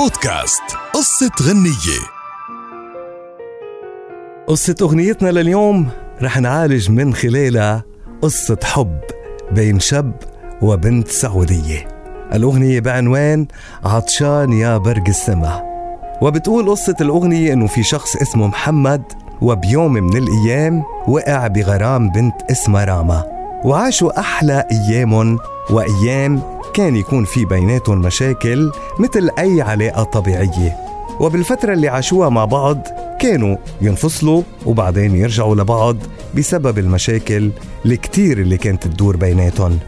بودكاست قصة غنية. قصة أغنيتنا لليوم رح نعالج من خلالها قصة حب بين شاب وبنت سعودية. الأغنية بعنوان عطشان يا برق السما. وبتقول قصة الأغنية إنه في شخص اسمه محمد وبيوم من الأيام وقع بغرام بنت اسمها راما. وعاشوا أحلى أيامهم وأيام كان يكون في بيناتهم مشاكل مثل أي علاقة طبيعية. وبالفترة اللي عاشوها مع بعض كانوا ينفصلوا وبعدين يرجعوا لبعض بسبب المشاكل الكتير اللي كانت تدور بيناتهم.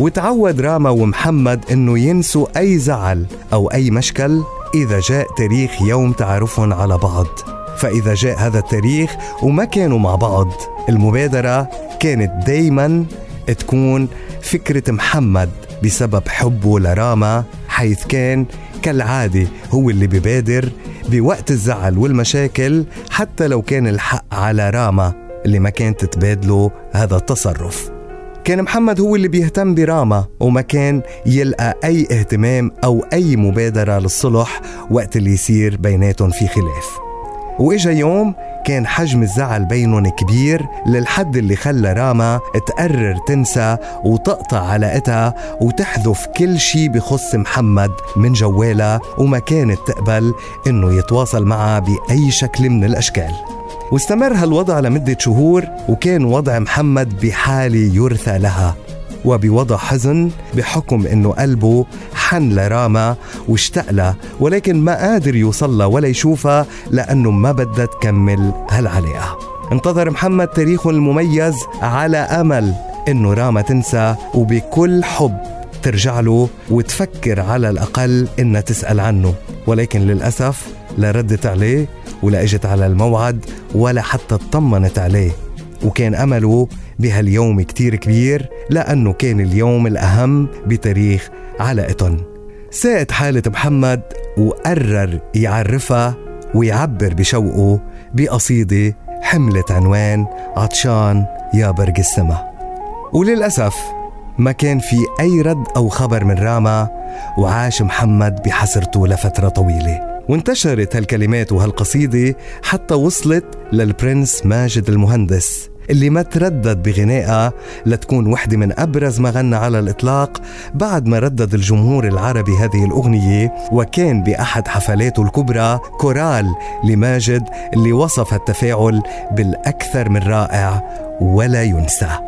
وتعود راما ومحمد إنه ينسوا أي زعل أو أي مشكل إذا جاء تاريخ يوم تعرفهم على بعض. فإذا جاء هذا التاريخ وما كانوا مع بعض المبادرة كانت دايما تكون فكرة محمد بسبب حبه لراما حيث كان كالعادة هو اللي ببادر بوقت الزعل والمشاكل حتى لو كان الحق على راما اللي ما كانت تبادله هذا التصرف. كان محمد هو اللي بيهتم براما وما كان يلقى أي اهتمام أو أي مبادرة للصلح وقت اللي يصير بيناتهم في خلاف. وإجا يوم كان حجم الزعل بينهم كبير للحد اللي خلى راما تقرر تنسى وتقطع علاقتها وتحذف كل شي بخص محمد من جوالها وما كانت تقبل إنه يتواصل معها بأي شكل من الأشكال. واستمر هالوضع لمدة شهور وكان وضع محمد بحالة يرثى لها وبوضع حزن بحكم إنه قلبه حن لراما واشتاق لها ولكن ما قادر يوصل لها ولا يشوفها لأنه ما بدها تكمل هالعلاقة. انتظر محمد تاريخه المميز على أمل إنه راما تنسى وبكل حب ترجع له وتفكر على الأقل إنها تسأل عنه. ولكن للأسف لا ردت عليه ولا إجت على الموعد ولا حتى اطمنت عليه. وكان أمله بهاليوم كتير كبير لأنه كان اليوم الأهم بتاريخ علاقتهم ساءت حالة محمد وقرر يعرفها ويعبر بشوقه بقصيدة حملت عنوان عطشان يا برق السما. وللأسف ما كان في أي رد أو خبر من راما وعاش محمد بحسرته لفترة طويلة. وانتشرت هالكلمات وهالقصيدة حتى وصلت للبرنس ماجد المهندس اللي ما تردد بغنائها لتكون وحدة من أبرز ما غنى على الإطلاق بعد ما ردد الجمهور العربي هذه الأغنية وكان بأحد حفلاته الكبرى كورال لماجد اللي وصف التفاعل بالأكثر من رائع ولا ينسى.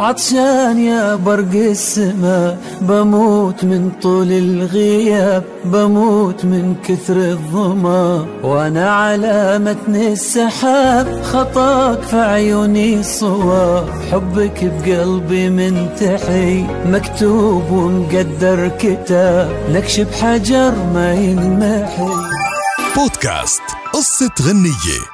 عطشان يا برق السما بموت من طول الغياب بموت من كثر الظما. وأنا على متن السحاب خطاك في عيوني صواب حبك بقلبي منتحي مكتوب ومقدر كتاب. نكش بحجر ما ينمحي. بودكاست قصة غنية.